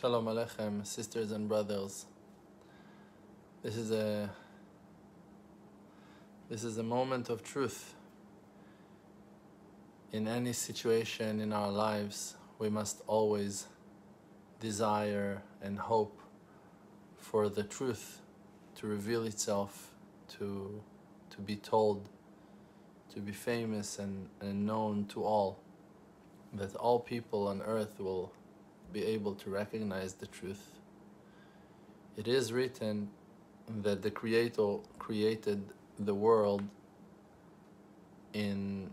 Shalom Aleichem, sisters and brothers. This is a this is a moment of truth. In any situation in our lives, we must always desire and hope for the truth to reveal itself, to to be told, to be famous and, and known to all, that all people on earth will be able to recognize the truth. It is written that the Creator created the world in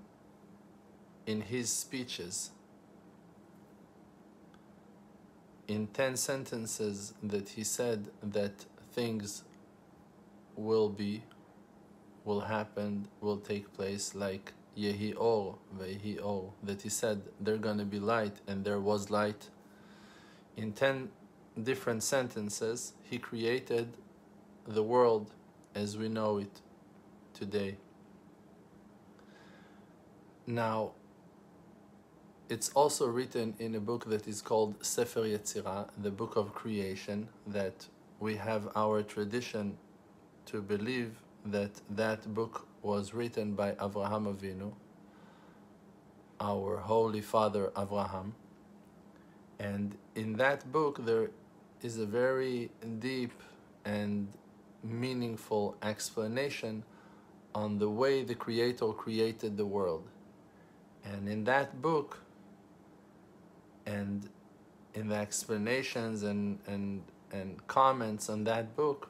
in his speeches in 10 sentences that he said that things will be will happen will take place like yehi or vehi or that he said they're going to be light and there was light in 10 different sentences, he created the world as we know it today. Now, it's also written in a book that is called Sefer Yetzirah, the book of creation, that we have our tradition to believe that that book was written by Avraham Avinu, our holy father Avraham and in that book, there is a very deep and meaningful explanation on the way the Creator created the world. And in that book, and in the explanations and, and, and comments on that book,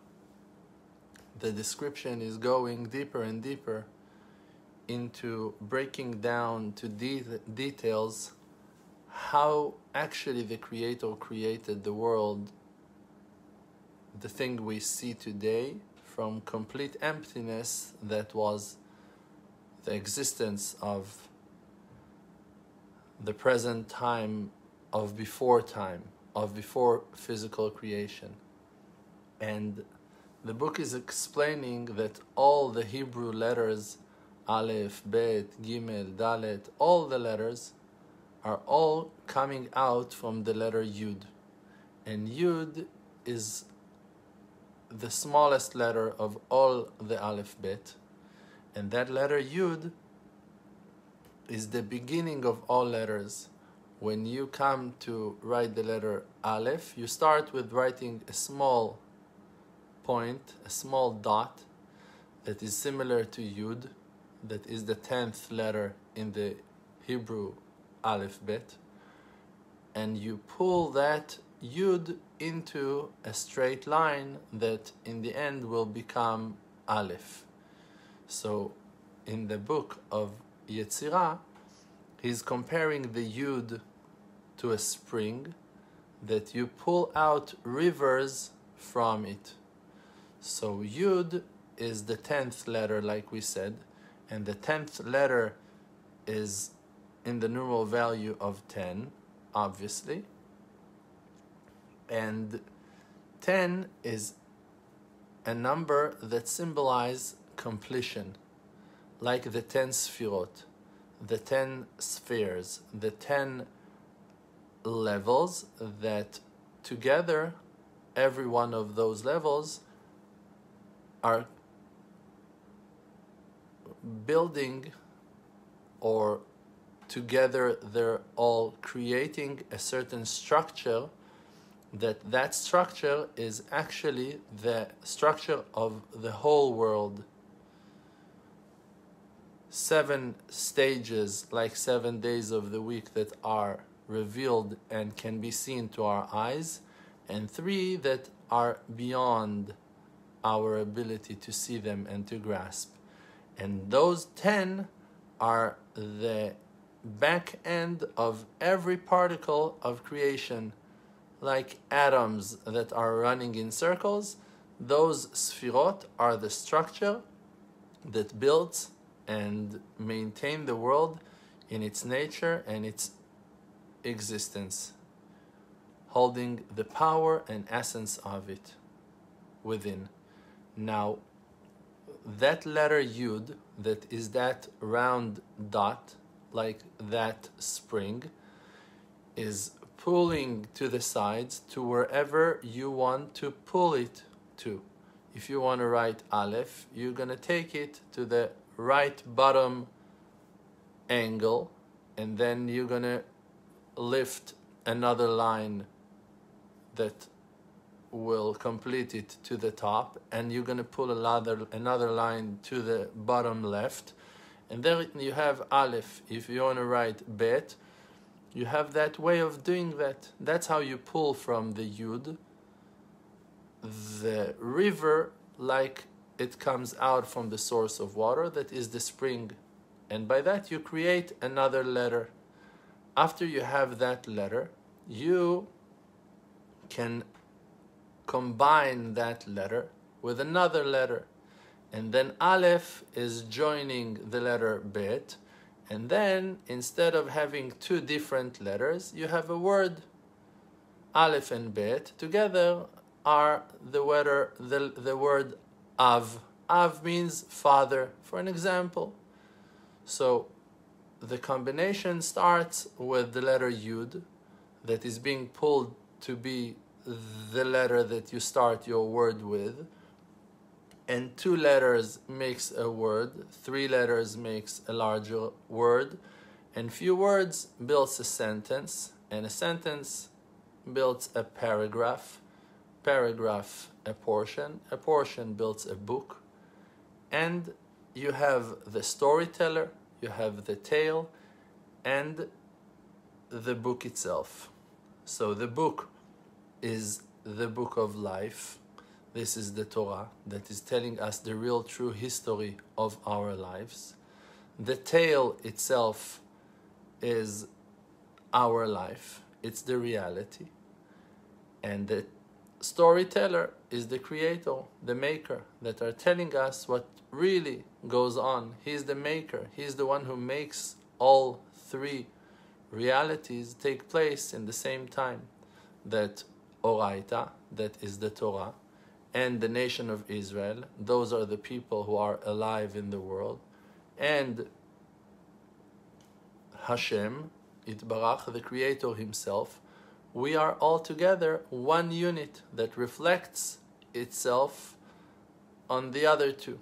the description is going deeper and deeper into breaking down to de- details how actually the Creator created the world, the thing we see today, from complete emptiness that was the existence of the present time of before time, of before physical creation. And the book is explaining that all the Hebrew letters, Aleph, Bet, Gimel, Dalet, all the letters, are all coming out from the letter Yud. And Yud is the smallest letter of all the alphabet. And that letter Yud is the beginning of all letters. When you come to write the letter Aleph, you start with writing a small point, a small dot that is similar to Yud, that is the tenth letter in the Hebrew alphabet and you pull that yud into a straight line that in the end will become aleph. So in the book of Yetzirah, he's comparing the yud to a spring that you pull out rivers from it. So yud is the tenth letter, like we said, and the tenth letter is in the numeral value of 10, obviously. And 10 is a number that symbolizes completion, like the 10 sphirot, the 10 spheres, the 10 levels that together, every one of those levels are building or together they're all creating a certain structure that that structure is actually the structure of the whole world. Seven stages like seven days of the week that are revealed and can be seen to our eyes and three that are beyond our ability to see them and to grasp. And those 10 are the back end of every particle of creation, like atoms that are running in circles. Those sphirot are the structure that builds and maintain the world in its nature and its existence, holding the power and essence of it within. Now, that letter Yud, that is that round dot like that spring is pulling to the sides to wherever you want to pull it to. If you want to write Aleph, you're going to take it to the right bottom angle and then you're going to lift another line that will complete it to the top and you're going to pull another another line to the bottom left and then you have aleph if you want to write bet you have that way of doing that. That's how you pull from the yud. The river like it comes out from the source of water that is the spring. And by that you create another letter. After you have that letter you can combine that letter with another letter. And then Aleph is joining the letter Bet. And then instead of having two different letters, you have a word. Aleph and Bet together are the, word, the, the word Av. Av means father, for an example. So the combination starts with the letter Yud that is being pulled to be the letter that you start your word with and two letters makes a word three letters makes a larger word. And few words builds a sentence and a sentence builds a paragraph paragraph a portion a portion builds a book. And you have the storyteller you have the tale and the book itself. So the book is the book of life. This is the Torah that is telling us the real true history of our lives. The tale itself is our life, it's the reality. And the storyteller is the creator, the maker, that are telling us what really goes on. He's the maker, he's the one who makes all three realities take place in the same time. That Oraita, that is the Torah, and the nation of Israel, those are the people who are alive in the world, and Hashem, Itbarach, the Creator Himself, we are all together one unit that reflects itself on the other two.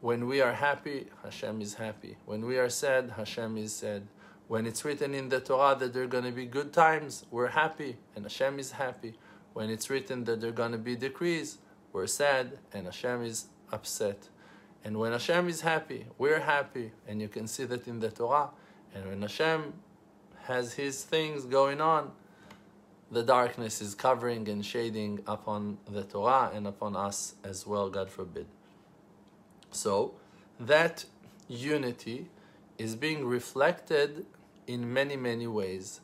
When we are happy, Hashem is happy. When we are sad, Hashem is sad. When it's written in the Torah that there are going to be good times, we're happy and Hashem is happy. When it's written that there are going to be decrees, we're sad and Hashem is upset. And when Hashem is happy, we're happy. And you can see that in the Torah. And when Hashem has his things going on, the darkness is covering and shading upon the Torah and upon us as well, God forbid. So, that unity is being reflected in many, many ways.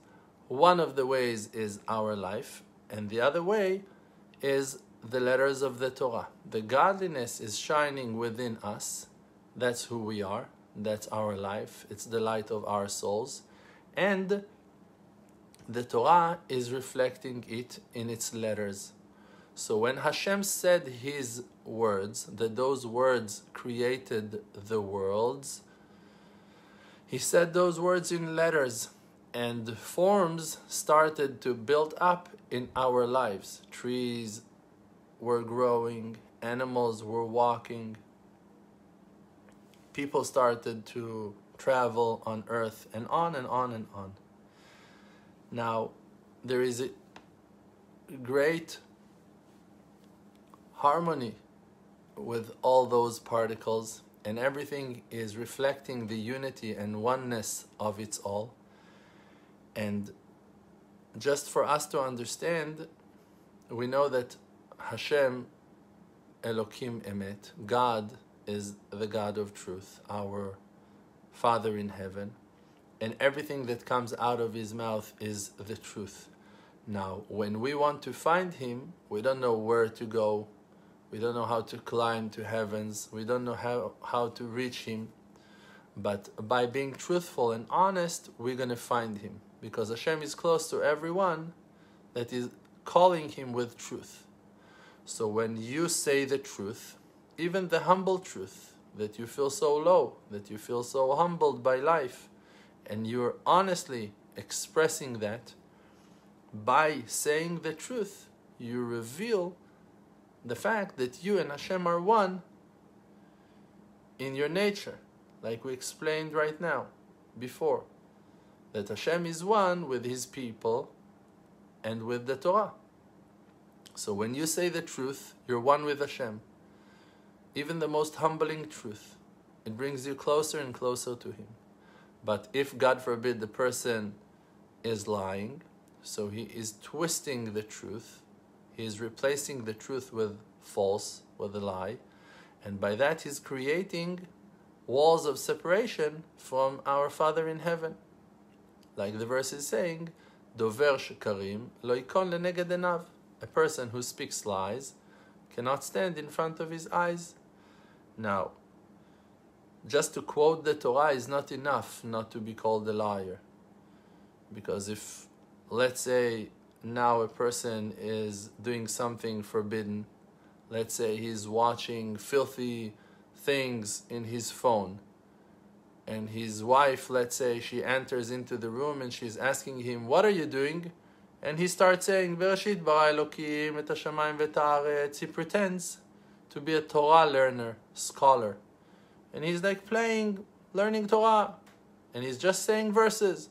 One of the ways is our life, and the other way is the letters of the Torah. The godliness is shining within us. That's who we are. That's our life. It's the light of our souls. And the Torah is reflecting it in its letters. So when Hashem said his words, that those words created the worlds, he said those words in letters, and forms started to build up in our lives. Trees were growing, animals were walking, people started to travel on earth, and on and on and on. Now, there is a great harmony with all those particles and everything is reflecting the unity and oneness of its all. And just for us to understand, we know that Hashem, Elohim Emet, God is the God of truth, our Father in heaven, and everything that comes out of His mouth is the truth. Now, when we want to find Him, we don't know where to go we don't know how to climb to heavens. We don't know how, how to reach Him. But by being truthful and honest, we're going to find Him. Because Hashem is close to everyone that is calling Him with truth. So when you say the truth, even the humble truth, that you feel so low, that you feel so humbled by life, and you're honestly expressing that, by saying the truth, you reveal the fact that you and Hashem are one in your nature, like we explained right now, before. That Hashem is one with His people and with the Torah. So when you say the truth, you're one with Hashem. Even the most humbling truth, it brings you closer and closer to Him. But if, God forbid, the person is lying, so he is twisting the truth, he is replacing the truth with false, with a lie, and by that he's creating walls of separation from our Father in heaven. Like the verse is saying, Dover shekarim lo ikon leneged A person who speaks lies cannot stand in front of his eyes. Now, just to quote the Torah is not enough not to be called a liar. Because if, let's say, now a person is doing something forbidden, let's say he's watching filthy things in his phone, and his wife, let's say, she enters into the room and she's asking him, What are you doing? And he starts saying, Bereshit bara Elokim et hashamayim v'ta'aretz. He pretends to be a Torah learner, scholar. And he's like playing, learning Torah. And he's just saying verses.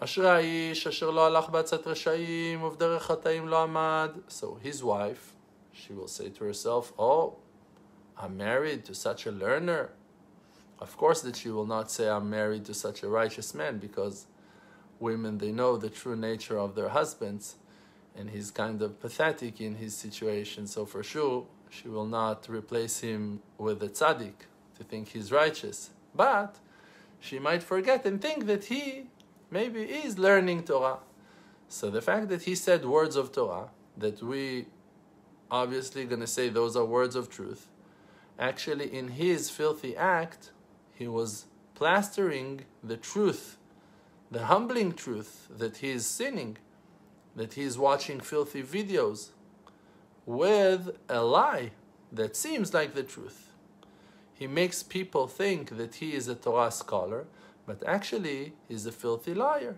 אשרי האיש אשר לא הלך בעצת רשעים ובדרך חטאים לא עמד. So his wife, she will say to herself, oh, I'm married to such a learner. Of course that she will not say I'm married to such a righteous man because women, they know the true nature of their husbands and he's kind of pathetic in his situation. So for sure, she will not replace him with a tzaddik to think he's righteous. But she might forget and think that he maybe is learning Torah. So the fact that he said words of Torah, that we obviously going to say those are words of truth, actually in his filthy act, he was plastering the truth, the humbling truth that he is sinning, that he is watching filthy videos, with a lie that seems like the truth. He makes people think that he is a Torah scholar, but actually he's a filthy liar.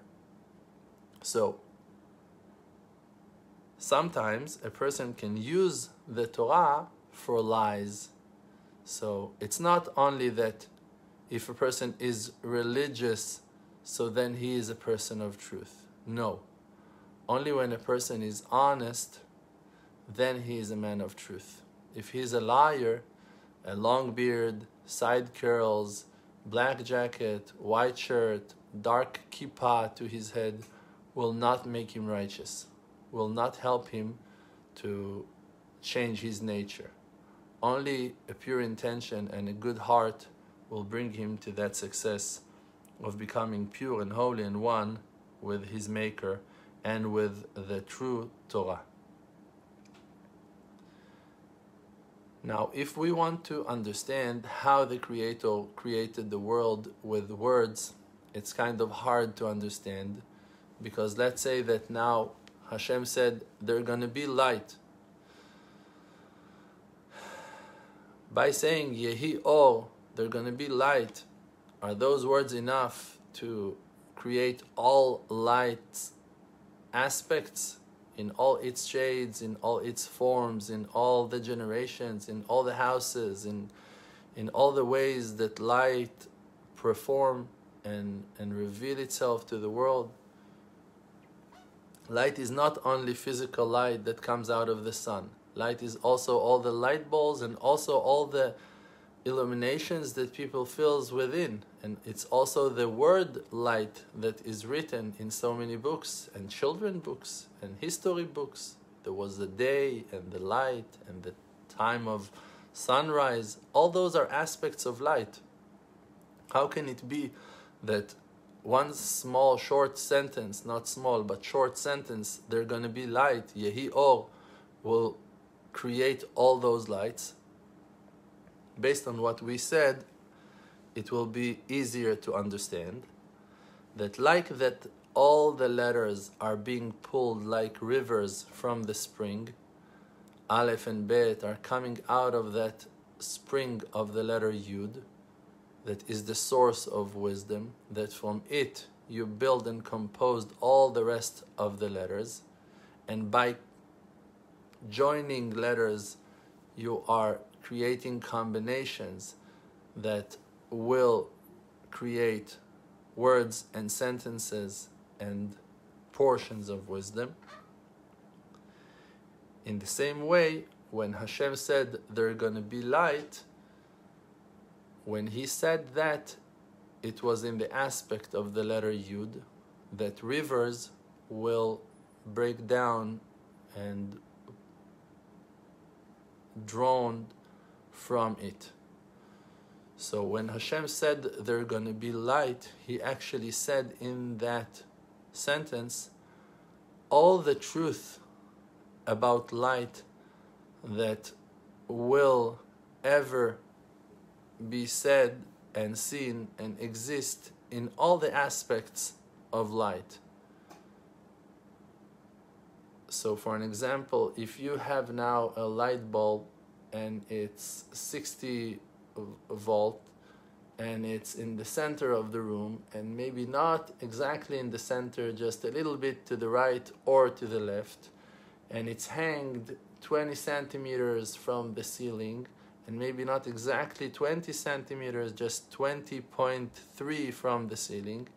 So, sometimes a person can use the Torah for lies. So, it's not only that if a person is religious, so then he is a person of truth. No. Only when a person is honest then he is a man of truth. If he is a liar, a long beard, side curls, black jacket, white shirt, dark kippah to his head will not make him righteous, will not help him to change his nature. Only a pure intention and a good heart will bring him to that success of becoming pure and holy and one with his Maker and with the true Torah. Now, if we want to understand how the Creator created the world with words, it's kind of hard to understand because let's say that now Hashem said there's going to be light. By saying Yehi Or, there's going to be light, are those words enough to create all light aspects in all its shades, in all its forms, in all the generations, in all the houses, in in all the ways that light perform and, and reveal itself to the world. Light is not only physical light that comes out of the sun. Light is also all the light balls and also all the illuminations that people feels within. And it's also the word light that is written in so many books and children books and history books. There was the day and the light and the time of sunrise. All those are aspects of light. How can it be that one small short sentence not small but short sentence they're going to be light? Yehi or will create all those lights based on what we said, it will be easier to understand that like that all the letters are being pulled like rivers from the spring, Aleph and Bet are coming out of that spring of the letter Yud, that is the source of wisdom, that from it you build and composed all the rest of the letters, and by joining letters, you are creating combinations that will create words and sentences and portions of wisdom. In the same way, when Hashem said there are going to be light, when he said that, it was in the aspect of the letter Yud that rivers will break down and drawn from it. So when Hashem said there are going to be light, he actually said in that sentence all the truth about light that will ever be said and seen and exist in all the aspects of light. So, for an example, if you have now a light bulb and it's 60 volt and it's in the center of the room and maybe not exactly in the center, just a little bit to the right or to the left, and it's hanged 20 centimeters from the ceiling and maybe not exactly 20 centimeters, just 20.3 from the ceiling.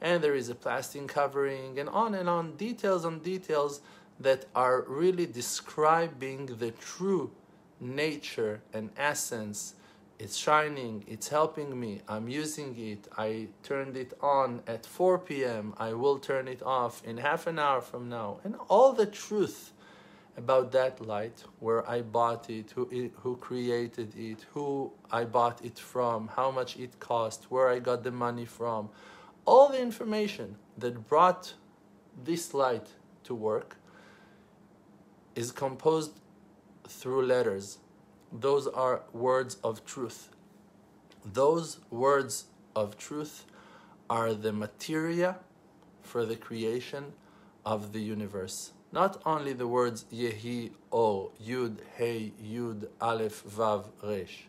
And there is a plastic covering, and on and on, details on details that are really describing the true nature and essence. It's shining, it's helping me, I'm using it, I turned it on at 4 p.m., I will turn it off in half an hour from now. And all the truth about that light, where I bought it, who, it, who created it, who I bought it from, how much it cost, where I got the money from, all the information that brought this light to work is composed through letters. Those are words of truth. Those words of truth are the materia for the creation of the universe not only the words Yehi, O, Yud, Hey, Yud, Aleph, Vav, Resh.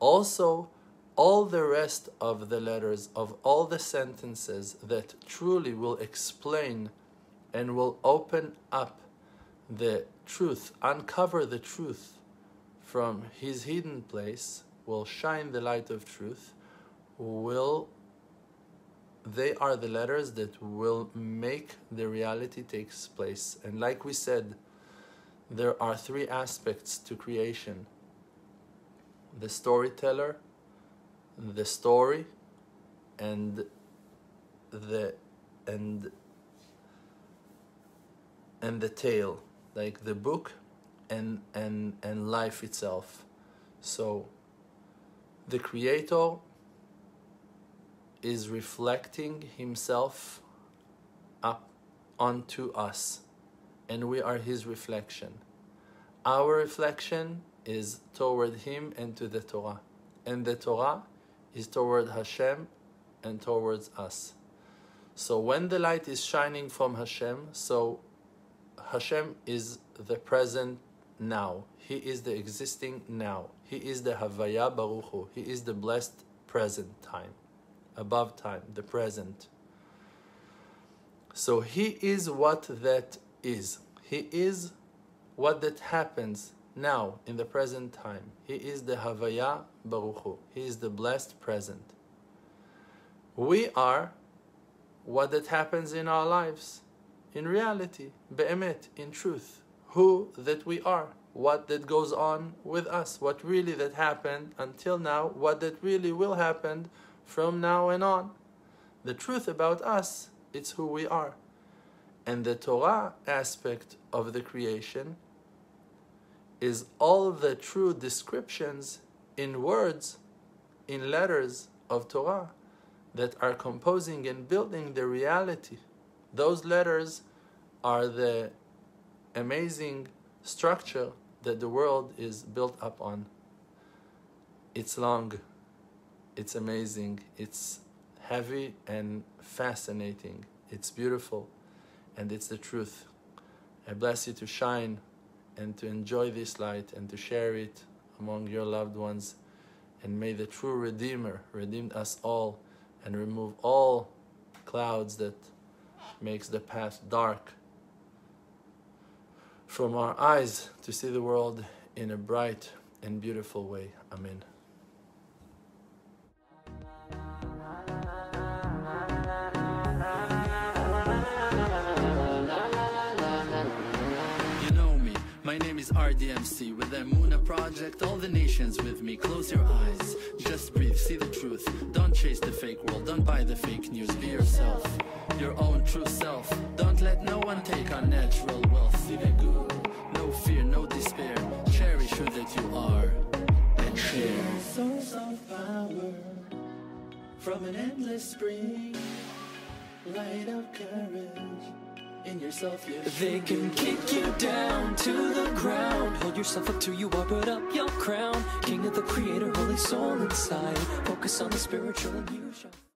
Also, all the rest of the letters of all the sentences that truly will explain and will open up the truth, uncover the truth from his hidden place, will shine the light of truth, will they are the letters that will make the reality takes place. And like we said, there are three aspects to creation the storyteller, the story, and the and and the tale, like the book and and and life itself. So the creator is reflecting himself up onto us, and we are his reflection. Our reflection is toward him and to the Torah, and the Torah is toward Hashem and towards us. So when the light is shining from Hashem, so Hashem is the present now. He is the existing now. He is the Havaya Baruch Hu. He is the blessed present time above time, the present. So he is what that is. He is what that happens now in the present time. He is the Havaya Baruch Hu. He is the blessed present. We are what that happens in our lives, in reality, be'emet, in truth, who that we are, what that goes on with us, what really that happened until now, what that really will happen from now and on. The truth about us, it's who we are. And the Torah aspect of the creation is all the true descriptions in words, in letters of Torah that are composing and building the reality. Those letters are the amazing structure that the world is built up on. It's long it's amazing, it's heavy and fascinating, it's beautiful, and it's the truth. I bless you to shine and to enjoy this light and to share it among your loved ones. And may the true Redeemer redeem us all and remove all clouds that makes the path dark from our eyes to see the world in a bright and beautiful way. Amen. You know me, my name is RDMC. With the Muna project, all the nations with me. Close your eyes, just breathe, see the truth. Don't chase the fake world, don't buy the fake news. Be yourself, your own true self. Don't let no one take our natural wealth. No fear, no despair. Cherish who that you are and share. Source of power from an endless spring. Light of courage in yourself, you They can kick you down to the ground. Hold yourself up till you are, put up your crown. King of the creator, holy soul inside. Focus on the spiritual and you shall.